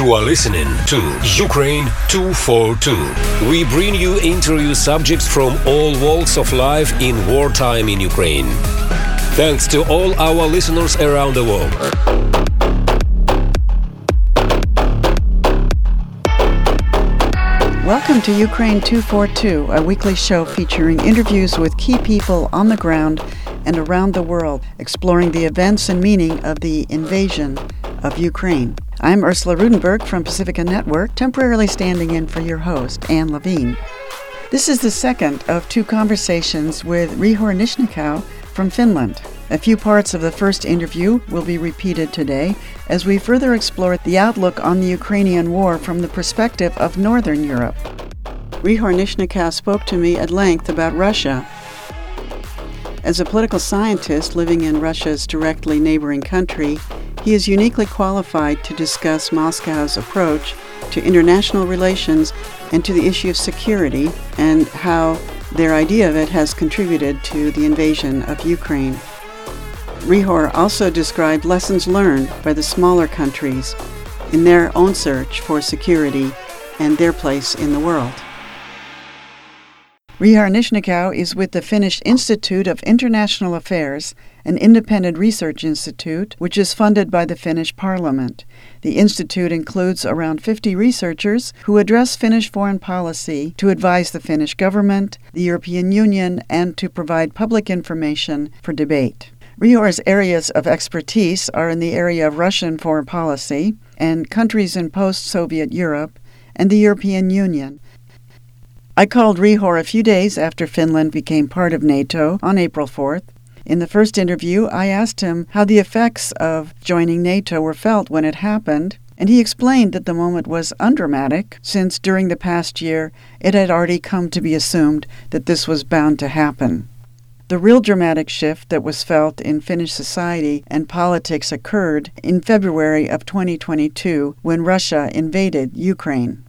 You are listening to Ukraine 242. We bring you interview subjects from all walks of life in wartime in Ukraine. Thanks to all our listeners around the world. Welcome to Ukraine 242, a weekly show featuring interviews with key people on the ground and around the world, exploring the events and meaning of the invasion of Ukraine. I'm Ursula Rudenberg from Pacifica Network, temporarily standing in for your host, Anne Levine. This is the second of two conversations with Ryhor Nizhnikau from Finland. A few parts of the first interview will be repeated today as we further explore the outlook on the Ukrainian war from the perspective of Northern Europe. Ryhor Nizhnikau spoke to me at length about Russia as a political scientist living in Russia's directly neighboring country, he is uniquely qualified to discuss Moscow's approach to international relations and to the issue of security and how their idea of it has contributed to the invasion of Ukraine. Ryhor also described lessons learned by the smaller countries in their own search for security and their place in the world. Ryhor Nizhnikau is with the Finnish Institute of International Affairs, an independent research institute which is funded by the Finnish Parliament. The institute includes around 50 researchers who address Finnish foreign policy to advise the Finnish government, the European Union, and to provide public information for debate. Ryhor's areas of expertise are in the area of Russian foreign policy and countries in post Soviet Europe and the European Union. I called Ryhor a few days after Finland became part of NATO on April 4th. In the first interview, I asked him how the effects of joining NATO were felt when it happened, and he explained that the moment was undramatic, since during the past year it had already come to be assumed that this was bound to happen. The real dramatic shift that was felt in Finnish society and politics occurred in February of 2022 when Russia invaded Ukraine.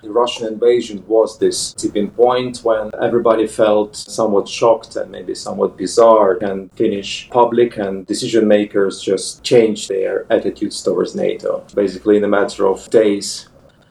The Russian invasion was this tipping point when everybody felt somewhat shocked and maybe somewhat bizarre, and Finnish public and decision makers just changed their attitudes towards NATO, basically in a matter of days.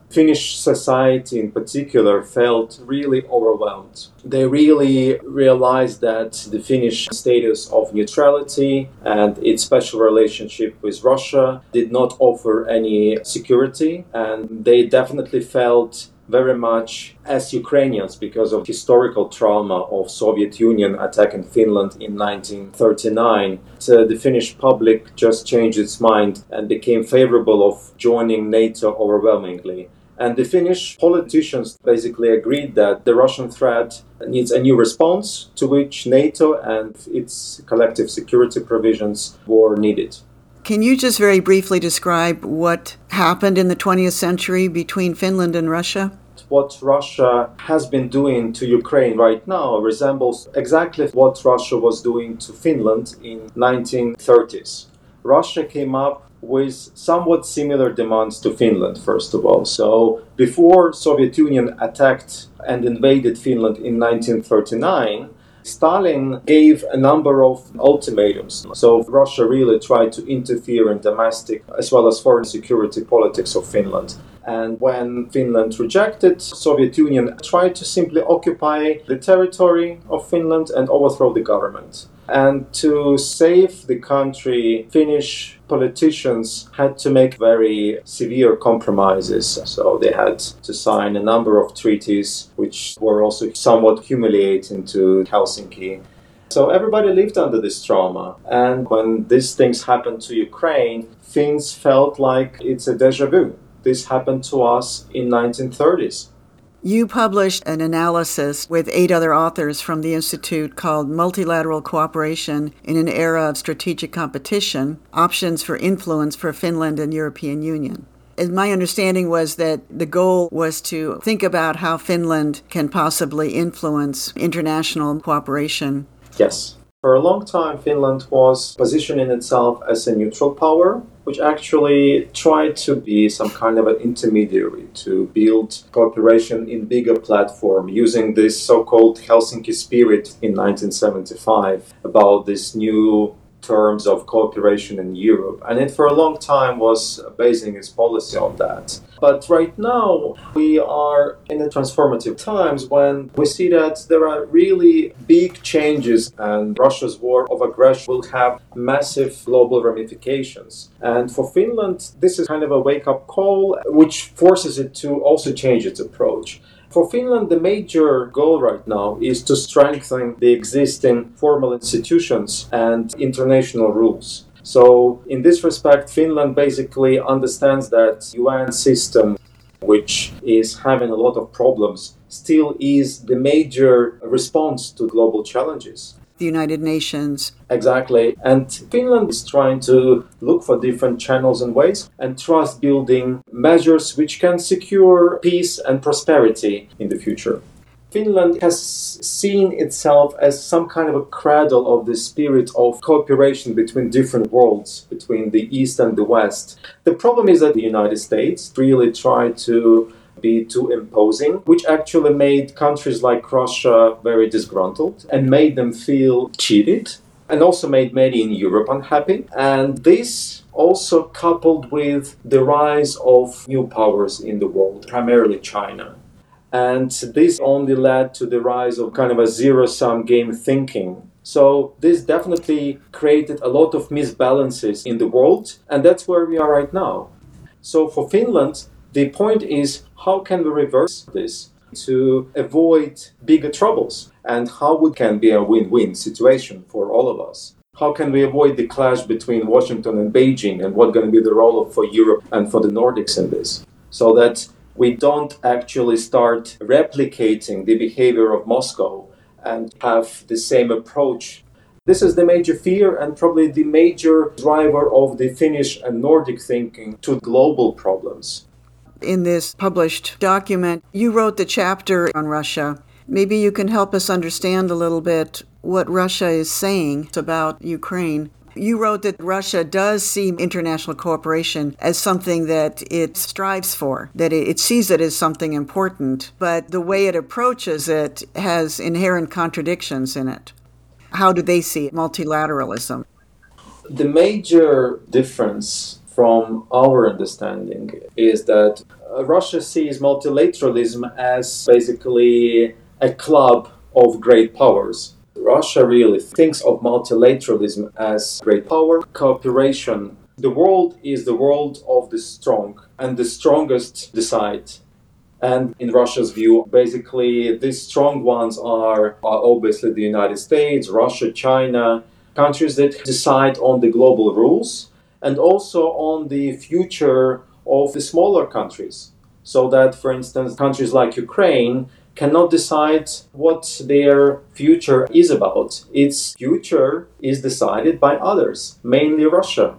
Finnish society in particular felt really overwhelmed. They really realized that the Finnish status of neutrality and its special relationship with Russia did not offer any security, and they definitely felt very much as Ukrainians because of historical trauma of Soviet Union attacking Finland in 1939. So the Finnish public just changed its mind and became favorable of joining NATO overwhelmingly. And the Finnish politicians basically agreed that the Russian threat needs a new response to which NATO and its collective security provisions were needed. Can you just very briefly describe what happened in the 20th century between Finland and Russia? What Russia has been doing to Ukraine right now resembles exactly what Russia was doing to Finland in 1930s. Russia came up with somewhat similar demands to Finland, first of all. So before Soviet Union attacked and invaded Finland in 1939, Stalin gave a number of ultimatums. So Russia really tried to interfere in domestic as well as foreign security politics of Finland. And when Finland rejected, Soviet Union tried to simply occupy the territory of Finland and overthrow the government. And to save the country, Finnish politicians had to make very severe compromises. So they had to sign a number of treaties, which were also somewhat humiliating to Helsinki. So everybody lived under this trauma. And when these things happened to Ukraine, Finns felt like it's a deja vu. This happened to us in 1930s. You published an analysis with eight other authors from the Institute called Multilateral Cooperation in an Era of Strategic Competition Options for Influence for Finland and European Union. And my understanding was that the goal was to think about how Finland can possibly influence international cooperation. Yes. For a long time, Finland was positioning itself as a neutral power which actually tried to be some kind of an intermediary to build cooperation in bigger platform using this so-called Helsinki spirit in 1975 about this new terms of cooperation in Europe, and it for a long time was basing its policy on that. But right now, we are in a transformative times when we see that there are really big changes, and Russia's war of aggression will have massive global ramifications. And for Finland, this is kind of a wake up call, which forces it to also change its approach. For Finland, the major goal right now is to strengthen the existing formal institutions and international rules. So, in this respect, Finland basically understands that UN system, which is having a lot of problems, still is the major response to global challenges the United Nations. Exactly. And Finland is trying to look for different channels and ways and trust building measures which can secure peace and prosperity in the future. Finland has seen itself as some kind of a cradle of the spirit of cooperation between different worlds, between the East and the West. The problem is that the United States really tried to be too imposing, which actually made countries like Russia very disgruntled and made them feel cheated and also made many in Europe unhappy. And this also coupled with the rise of new powers in the world, primarily China. And this only led to the rise of kind of a zero sum game thinking. So, this definitely created a lot of misbalances in the world, and that's where we are right now. So, for Finland, the point is how can we reverse this to avoid bigger troubles? And how would can be a win-win situation for all of us? How can we avoid the clash between Washington and Beijing and what's going to be the role for Europe and for the Nordics in this? So that we don't actually start replicating the behavior of Moscow and have the same approach. This is the major fear and probably the major driver of the Finnish and Nordic thinking to global problems in this published document, you wrote the chapter on Russia. Maybe you can help us understand a little bit what Russia is saying about Ukraine. You wrote that Russia does see international cooperation as something that it strives for, that it sees it as something important, but the way it approaches it has inherent contradictions in it. How do they see multilateralism? The major difference from our understanding is that uh, Russia sees multilateralism as basically a club of great powers. Russia really thinks of multilateralism as great power, cooperation. The world is the world of the strong, and the strongest decide. And in Russia's view, basically, these strong ones are, are obviously the United States, Russia, China, countries that decide on the global rules and also on the future of the smaller countries. So that, for instance, countries like Ukraine cannot decide what their future is about. Its future is decided by others, mainly Russia.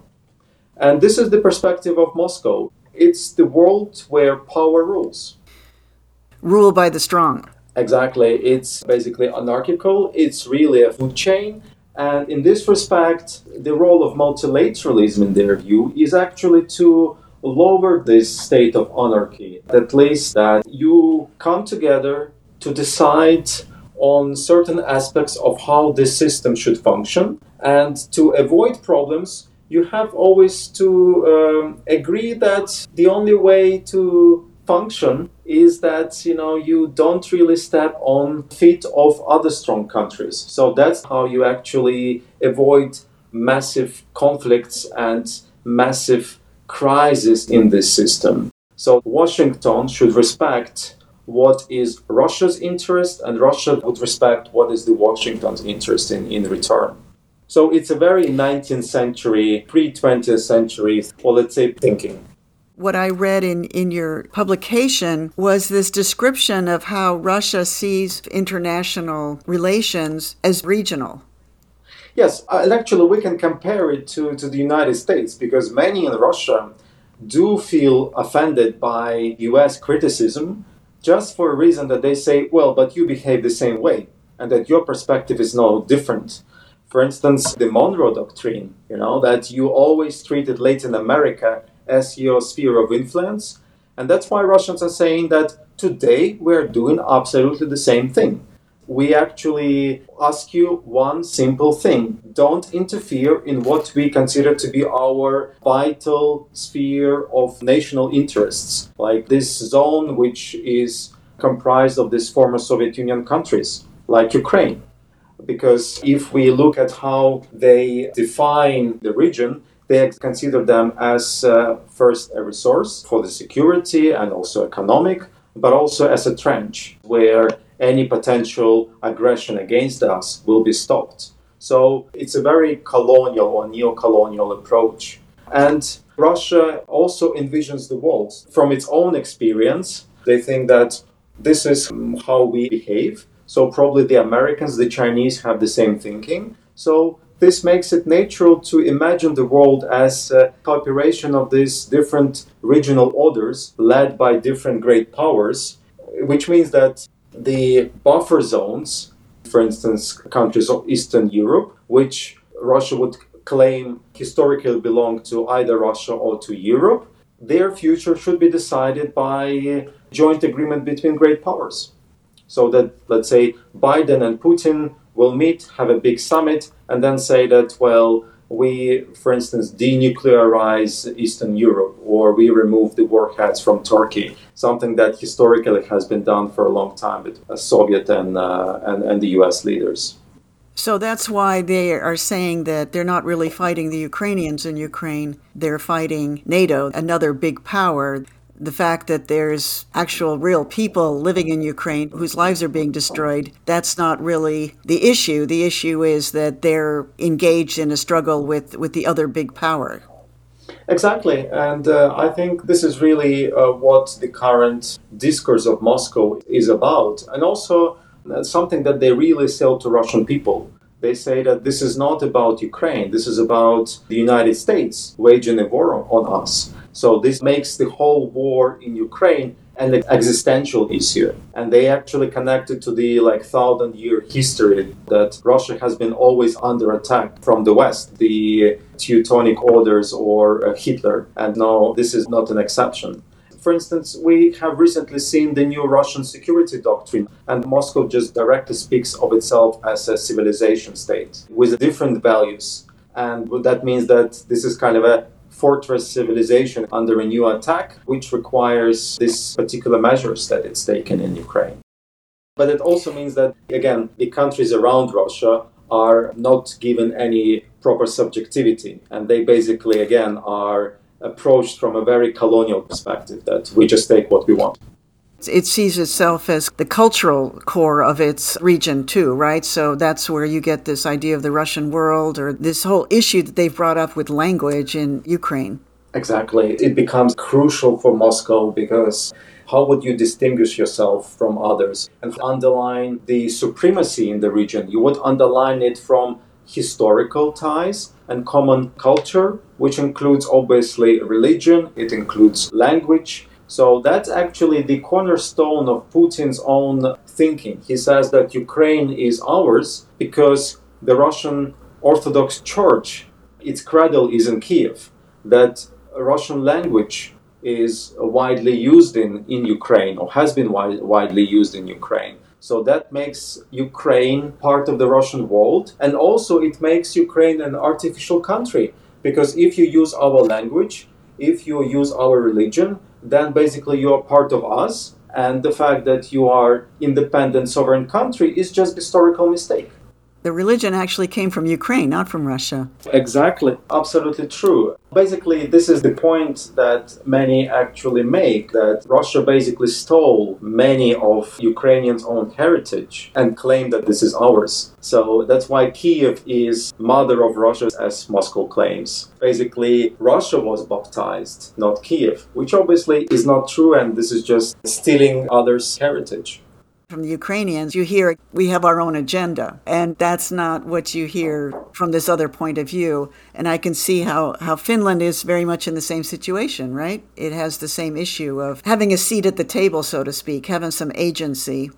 And this is the perspective of Moscow. It's the world where power rules. Rule by the strong. Exactly. It's basically anarchical. It's really a food chain. And in this respect, the role of multilateralism, in their view, is actually to lower this state of anarchy. At least that you come together to decide on certain aspects of how this system should function. And to avoid problems, you have always to um, agree that the only way to function is that you know you don't really step on feet of other strong countries. So that's how you actually avoid massive conflicts and massive crises in this system. So washington should respect what is russia's interest and russia would respect what is the washington's interest in, in return. So it's a very 19th century pre-20th century well let's say thinking what I read in, in your publication was this description of how Russia sees international relations as regional. Yes, uh, actually, we can compare it to, to the United States because many in Russia do feel offended by US criticism just for a reason that they say, well, but you behave the same way and that your perspective is no different. For instance, the Monroe Doctrine, you know, that you always treated Latin America as your sphere of influence. And that's why Russians are saying that today we're doing absolutely the same thing. we actually ask you one simple thing don't interfere in what we consider to be our vital sphere of national interests, like this zone which is comprised of these former Soviet Union countries, like Ukraine. Because if we look at how they define the region, they consider them as uh, first a resource for the security and also economic, but also as a trench where any potential aggression against us will be stopped. So it's a very colonial or neo colonial approach. And Russia also envisions the world from its own experience. They think that this is how we behave. So probably the Americans, the Chinese have the same thinking. So this makes it natural to imagine the world as a cooperation of these different regional orders led by different great powers, which means that the buffer zones, for instance, countries of Eastern Europe, which Russia would claim historically belong to either Russia or to Europe, their future should be decided by joint agreement between great powers. So that, let's say, Biden and Putin will meet, have a big summit, and then say that, well, we, for instance, denuclearize Eastern Europe or we remove the warheads from Turkey, something that historically has been done for a long time with Soviet and, uh, and, and the US leaders. So that's why they are saying that they're not really fighting the Ukrainians in Ukraine, they're fighting NATO, another big power the fact that there's actual real people living in Ukraine whose lives are being destroyed, that's not really the issue. The issue is that they're engaged in a struggle with, with the other big power. Exactly. And uh, I think this is really uh, what the current discourse of Moscow is about. And also uh, something that they really sell to Russian people. They say that this is not about Ukraine, this is about the United States waging a war on us. So this makes the whole war in Ukraine an existential issue. And they actually connected to the like thousand year history that Russia has been always under attack from the West, the Teutonic orders or uh, Hitler. And no, this is not an exception. For instance, we have recently seen the new Russian security doctrine, and Moscow just directly speaks of itself as a civilization state with different values. And that means that this is kind of a fortress civilization under a new attack, which requires these particular measures that it's taken in Ukraine. But it also means that, again, the countries around Russia are not given any proper subjectivity. And they basically, again, are approached from a very colonial perspective that we just take what we want. It sees itself as the cultural core of its region, too, right? So that's where you get this idea of the Russian world or this whole issue that they've brought up with language in Ukraine. Exactly. It becomes crucial for Moscow because how would you distinguish yourself from others and underline the supremacy in the region? You would underline it from historical ties and common culture, which includes obviously religion, it includes language, so that's actually the cornerstone of Putin's own thinking. He says that Ukraine is ours because the Russian Orthodox Church, its cradle is in Kiev, that Russian language is widely used in, in Ukraine or has been wi- widely used in Ukraine. So that makes Ukraine part of the Russian world. And also, it makes Ukraine an artificial country because if you use our language, if you use our religion, then basically you are part of us. And the fact that you are independent sovereign country is just historical mistake. The religion actually came from Ukraine, not from Russia. Exactly. Absolutely true. Basically, this is the point that many actually make that Russia basically stole many of Ukrainians' own heritage and claimed that this is ours. So that's why Kiev is mother of Russia, as Moscow claims. Basically, Russia was baptized, not Kiev, which obviously is not true, and this is just stealing others' heritage. From the Ukrainians, you hear we have our own agenda, and that's not what you hear from this other point of view. And I can see how, how Finland is very much in the same situation, right? It has the same issue of having a seat at the table, so to speak, having some agency.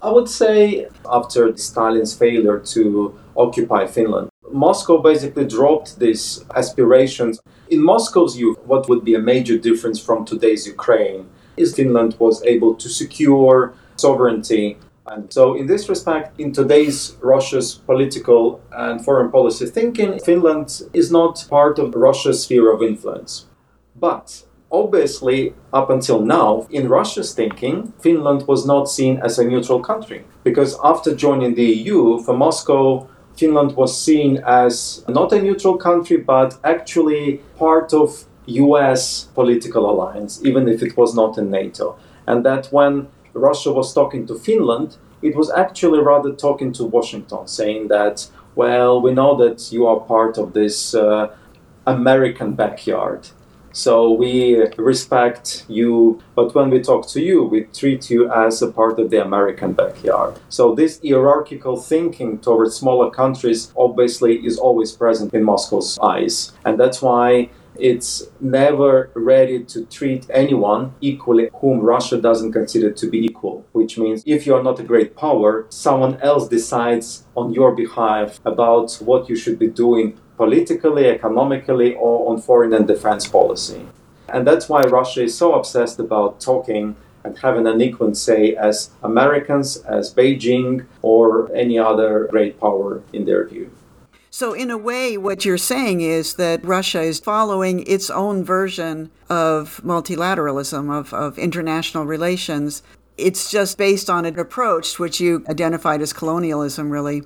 I would say after Stalin's failure to occupy Finland, Moscow basically dropped these aspirations. In Moscow's view, what would be a major difference from today's Ukraine is Finland was able to secure sovereignty And so, in this respect, in today's Russia's political and foreign policy thinking, Finland is not part of Russia's sphere of influence. But obviously, up until now, in Russia's thinking, Finland was not seen as a neutral country. Because after joining the EU, for Moscow, Finland was seen as not a neutral country, but actually part of US political alliance, even if it was not in NATO. And that when Russia was talking to Finland, it was actually rather talking to Washington, saying that, well, we know that you are part of this uh, American backyard. So we respect you, but when we talk to you, we treat you as a part of the American backyard. So this hierarchical thinking towards smaller countries obviously is always present in Moscow's eyes. And that's why it's never ready to treat anyone equally whom Russia doesn't consider to be equal, which means if you are not a great power, someone else decides on your behalf about what you should be doing politically, economically, or on foreign and defense policy. And that's why Russia is so obsessed about talking and having an equal say as Americans, as Beijing, or any other great power in their view. So, in a way, what you're saying is that Russia is following its own version of multilateralism, of, of international relations. It's just based on an approach which you identified as colonialism, really.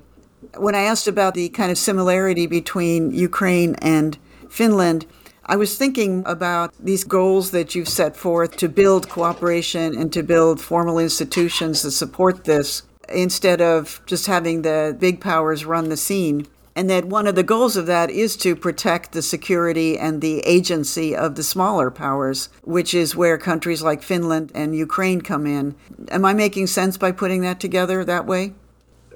When I asked about the kind of similarity between Ukraine and Finland, I was thinking about these goals that you've set forth to build cooperation and to build formal institutions that support this instead of just having the big powers run the scene and that one of the goals of that is to protect the security and the agency of the smaller powers, which is where countries like Finland and Ukraine come in. Am I making sense by putting that together that way?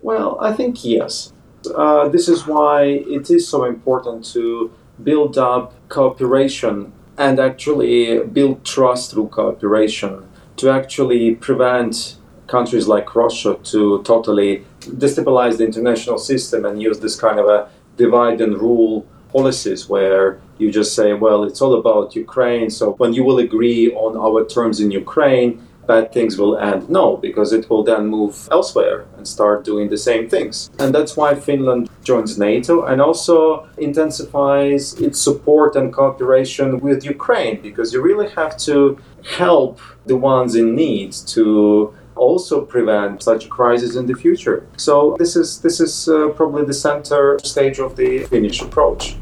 Well, I think yes. Uh, this is why it is so important to build up cooperation and actually build trust through cooperation to actually prevent countries like Russia to totally destabilize the international system and use this kind of a divide and rule policies where you just say, well, it's all about Ukraine. So when you will agree on our terms in Ukraine, bad things will end. No, because it will then move elsewhere and start doing the same things. And that's why Finland joins NATO and also intensifies its support and cooperation with Ukraine, because you really have to help the ones in need to also prevent such a crisis in the future. So this is this is uh, probably the center stage of the Finnish approach.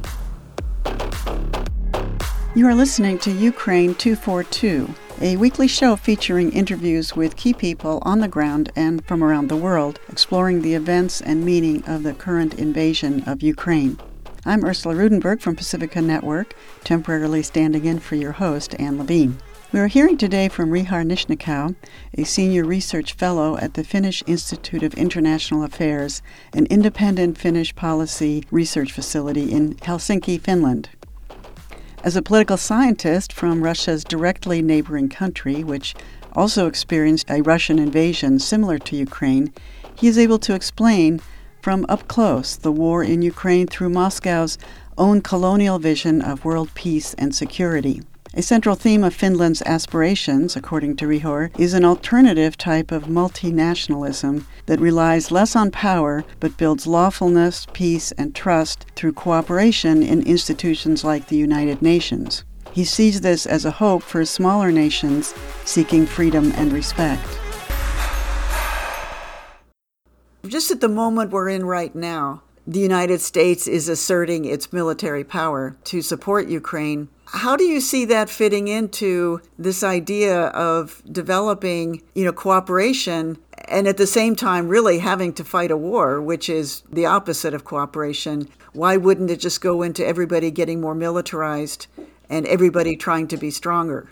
You are listening to Ukraine 242, a weekly show featuring interviews with key people on the ground and from around the world, exploring the events and meaning of the current invasion of Ukraine. I'm Ursula Rudenberg from Pacifica Network, temporarily standing in for your host, Anne Levine. We are hearing today from Ryhor Nizhnikau, a senior research fellow at the Finnish Institute of International Affairs, an independent Finnish policy research facility in Helsinki, Finland. As a political scientist from Russia's directly neighboring country, which also experienced a Russian invasion similar to Ukraine, he is able to explain from up close the war in Ukraine through Moscow's own colonial vision of world peace and security. A central theme of Finland's aspirations, according to Ryhor, is an alternative type of multinationalism that relies less on power but builds lawfulness, peace, and trust through cooperation in institutions like the United Nations. He sees this as a hope for smaller nations seeking freedom and respect. Just at the moment we're in right now, the United States is asserting its military power to support Ukraine how do you see that fitting into this idea of developing, you know, cooperation and at the same time really having to fight a war, which is the opposite of cooperation? Why wouldn't it just go into everybody getting more militarized and everybody trying to be stronger?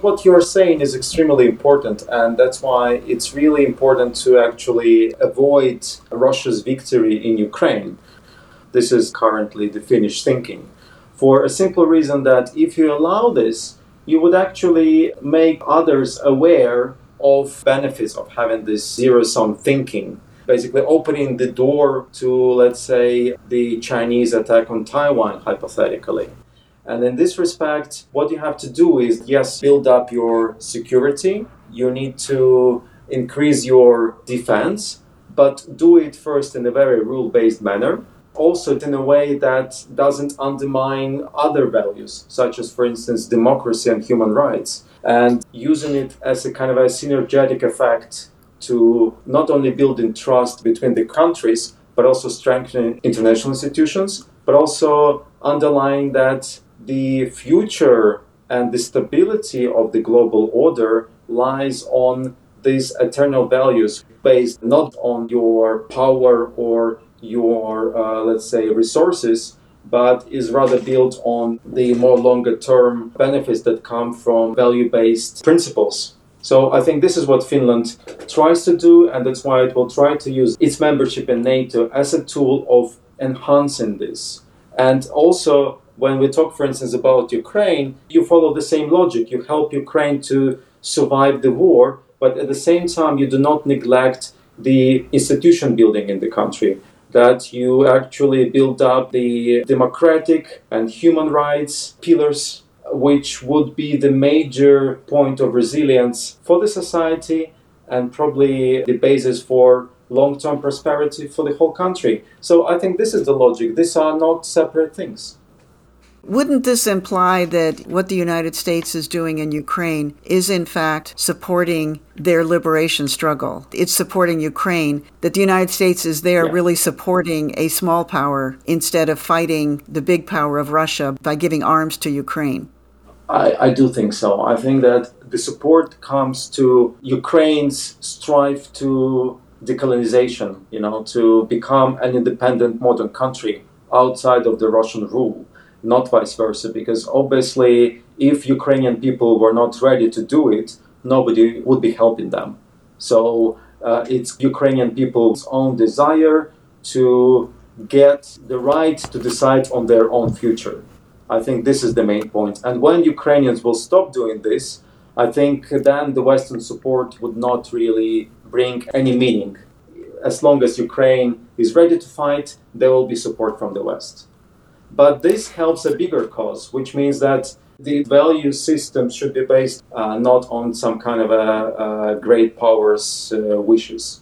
What you're saying is extremely important, and that's why it's really important to actually avoid Russia's victory in Ukraine. This is currently the Finnish thinking for a simple reason that if you allow this, you would actually make others aware of benefits of having this zero sum thinking. Basically opening the door to let's say the chinese attack on taiwan hypothetically. And in this respect what you have to do is yes build up your security. You need to increase your defense, but do it first in a very rule based manner. Also, in a way that doesn't undermine other values, such as, for instance, democracy and human rights, and using it as a kind of a synergetic effect to not only building trust between the countries, but also strengthening international institutions, but also underlying that the future and the stability of the global order lies on these eternal values based not on your power or your, uh, let's say, resources, but is rather built on the more longer term benefits that come from value based principles. So I think this is what Finland tries to do, and that's why it will try to use its membership in NATO as a tool of enhancing this. And also, when we talk, for instance, about Ukraine, you follow the same logic. You help Ukraine to survive the war, but at the same time, you do not neglect the institution building in the country. That you actually build up the democratic and human rights pillars, which would be the major point of resilience for the society and probably the basis for long term prosperity for the whole country. So I think this is the logic. These are not separate things. Wouldn't this imply that what the United States is doing in Ukraine is, in fact, supporting their liberation struggle? It's supporting Ukraine, that the United States is there yeah. really supporting a small power instead of fighting the big power of Russia by giving arms to Ukraine? I, I do think so. I think that the support comes to Ukraine's strive to decolonization, you know, to become an independent modern country outside of the Russian rule not vice versa, because obviously, if Ukrainian people were not ready to do it, nobody would be helping them. So uh, it's Ukrainian people's own desire to get the right to decide on their own future. I think this is the main point. And when Ukrainians will stop doing this, I think then the Western support would not really bring any meaning. As long as Ukraine is ready to fight, there will be support from the West. But this helps a bigger cause, which means that the value system should be based uh, not on some kind of a, a great powers uh, wishes.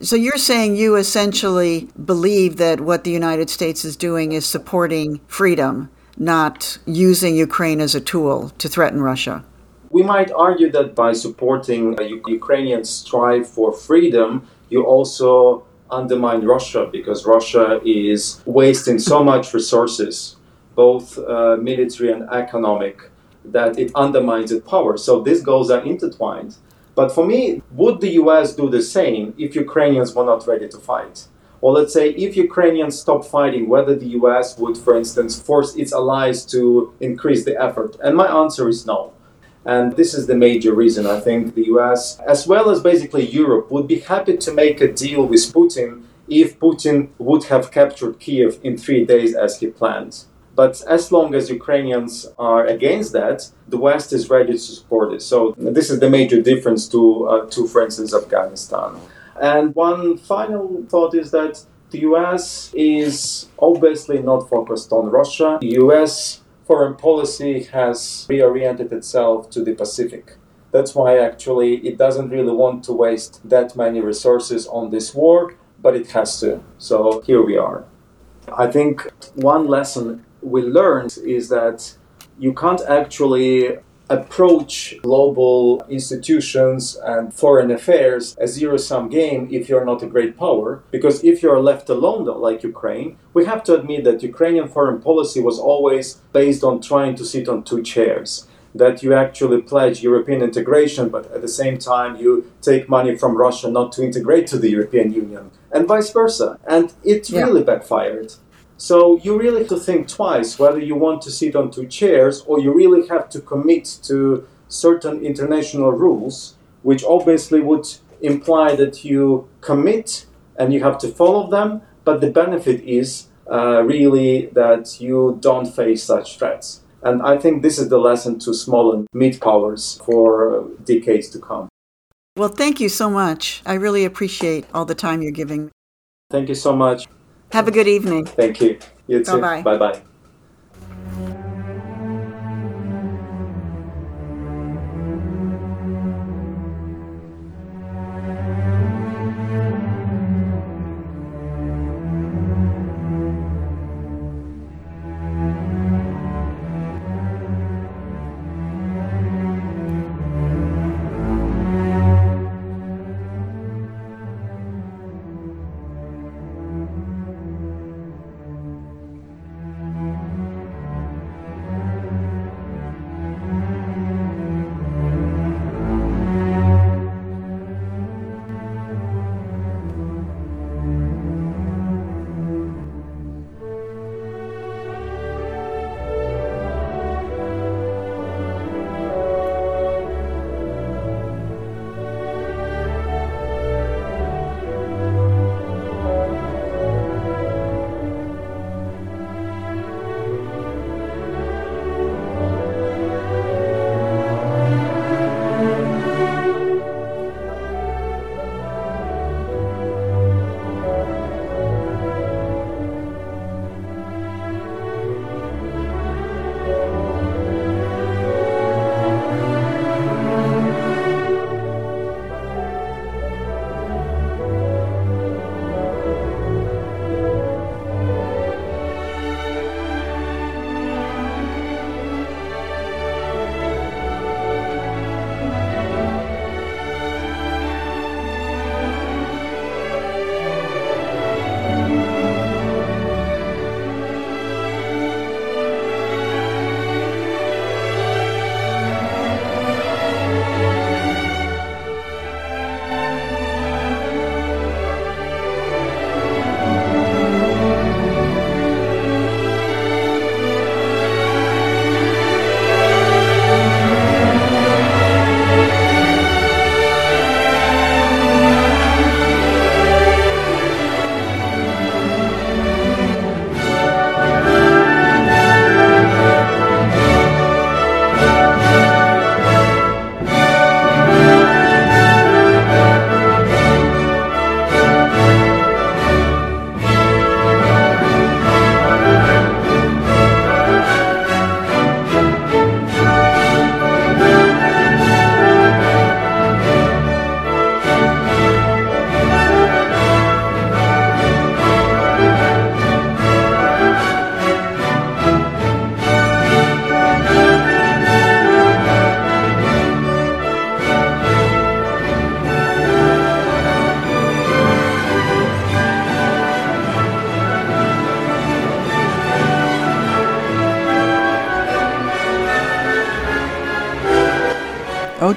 So you're saying you essentially believe that what the United States is doing is supporting freedom, not using Ukraine as a tool to threaten Russia. We might argue that by supporting Ukrainian strive for freedom, you also undermine Russia because Russia is wasting so much resources, both uh, military and economic, that it undermines its power. So these goals are intertwined. But for me, would the US do the same if Ukrainians were not ready to fight? Or let's say if Ukrainians stop fighting, whether the US would, for instance, force its allies to increase the effort? And my answer is no. And this is the major reason I think the US, as well as basically Europe, would be happy to make a deal with Putin if Putin would have captured Kiev in three days as he planned. But as long as Ukrainians are against that, the West is ready to support it. So this is the major difference to, uh, to for instance, Afghanistan. And one final thought is that the US is obviously not focused on Russia. The US foreign policy has reoriented itself to the Pacific. That's why actually it doesn't really want to waste that many resources on this war, but it has to. So here we are. I think one lesson we learned is that you can't actually approach global institutions and foreign affairs a zero sum game if you're not a great power. Because if you're left alone, though, like Ukraine, we have to admit that Ukrainian foreign policy was always based on trying to sit on two chairs. That you actually pledge European integration, but at the same time you take money from Russia not to integrate to the European Union, and vice versa. And it yeah. really backfired. So you really have to think twice whether you want to sit on two chairs or you really have to commit to certain international rules, which obviously would imply that you commit and you have to follow them, but the benefit is uh, really that you don't face such threats. And I think this is the lesson to small and mid powers for decades to come. Well, thank you so much. I really appreciate all the time you're giving. Thank you so much. Have a good evening. Thank you. You too. Bye-bye. Bye-bye.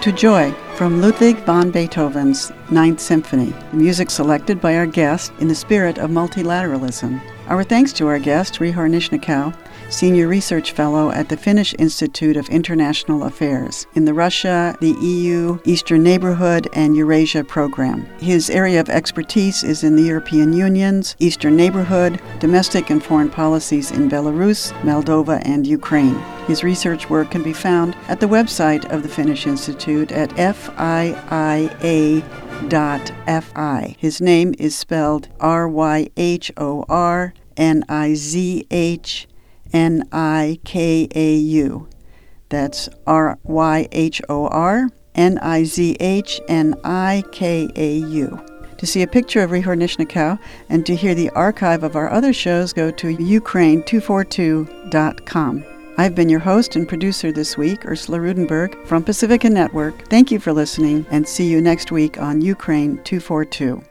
To Joy from Ludwig van Beethoven's Ninth Symphony, music selected by our guest in the spirit of multilateralism. Our thanks to our guest, Ryhor Nizhnikau, Senior Research Fellow at the Finnish Institute of International Affairs in the Russia, the EU, Eastern Neighborhood, and Eurasia program. His area of expertise is in the European Union's Eastern Neighborhood, domestic and foreign policies in Belarus, Moldova, and Ukraine. His research work can be found at the website of the Finnish Institute at fiia.fi. His name is spelled R Y H O R N I Z H N I K A U. That's R Y H O R N I Z H N I K A U. To see a picture of Ryhor and to hear the archive of our other shows, go to ukraine242.com. I've been your host and producer this week, Ursula Rudenberg from Pacifica Network. Thank you for listening and see you next week on Ukraine 242.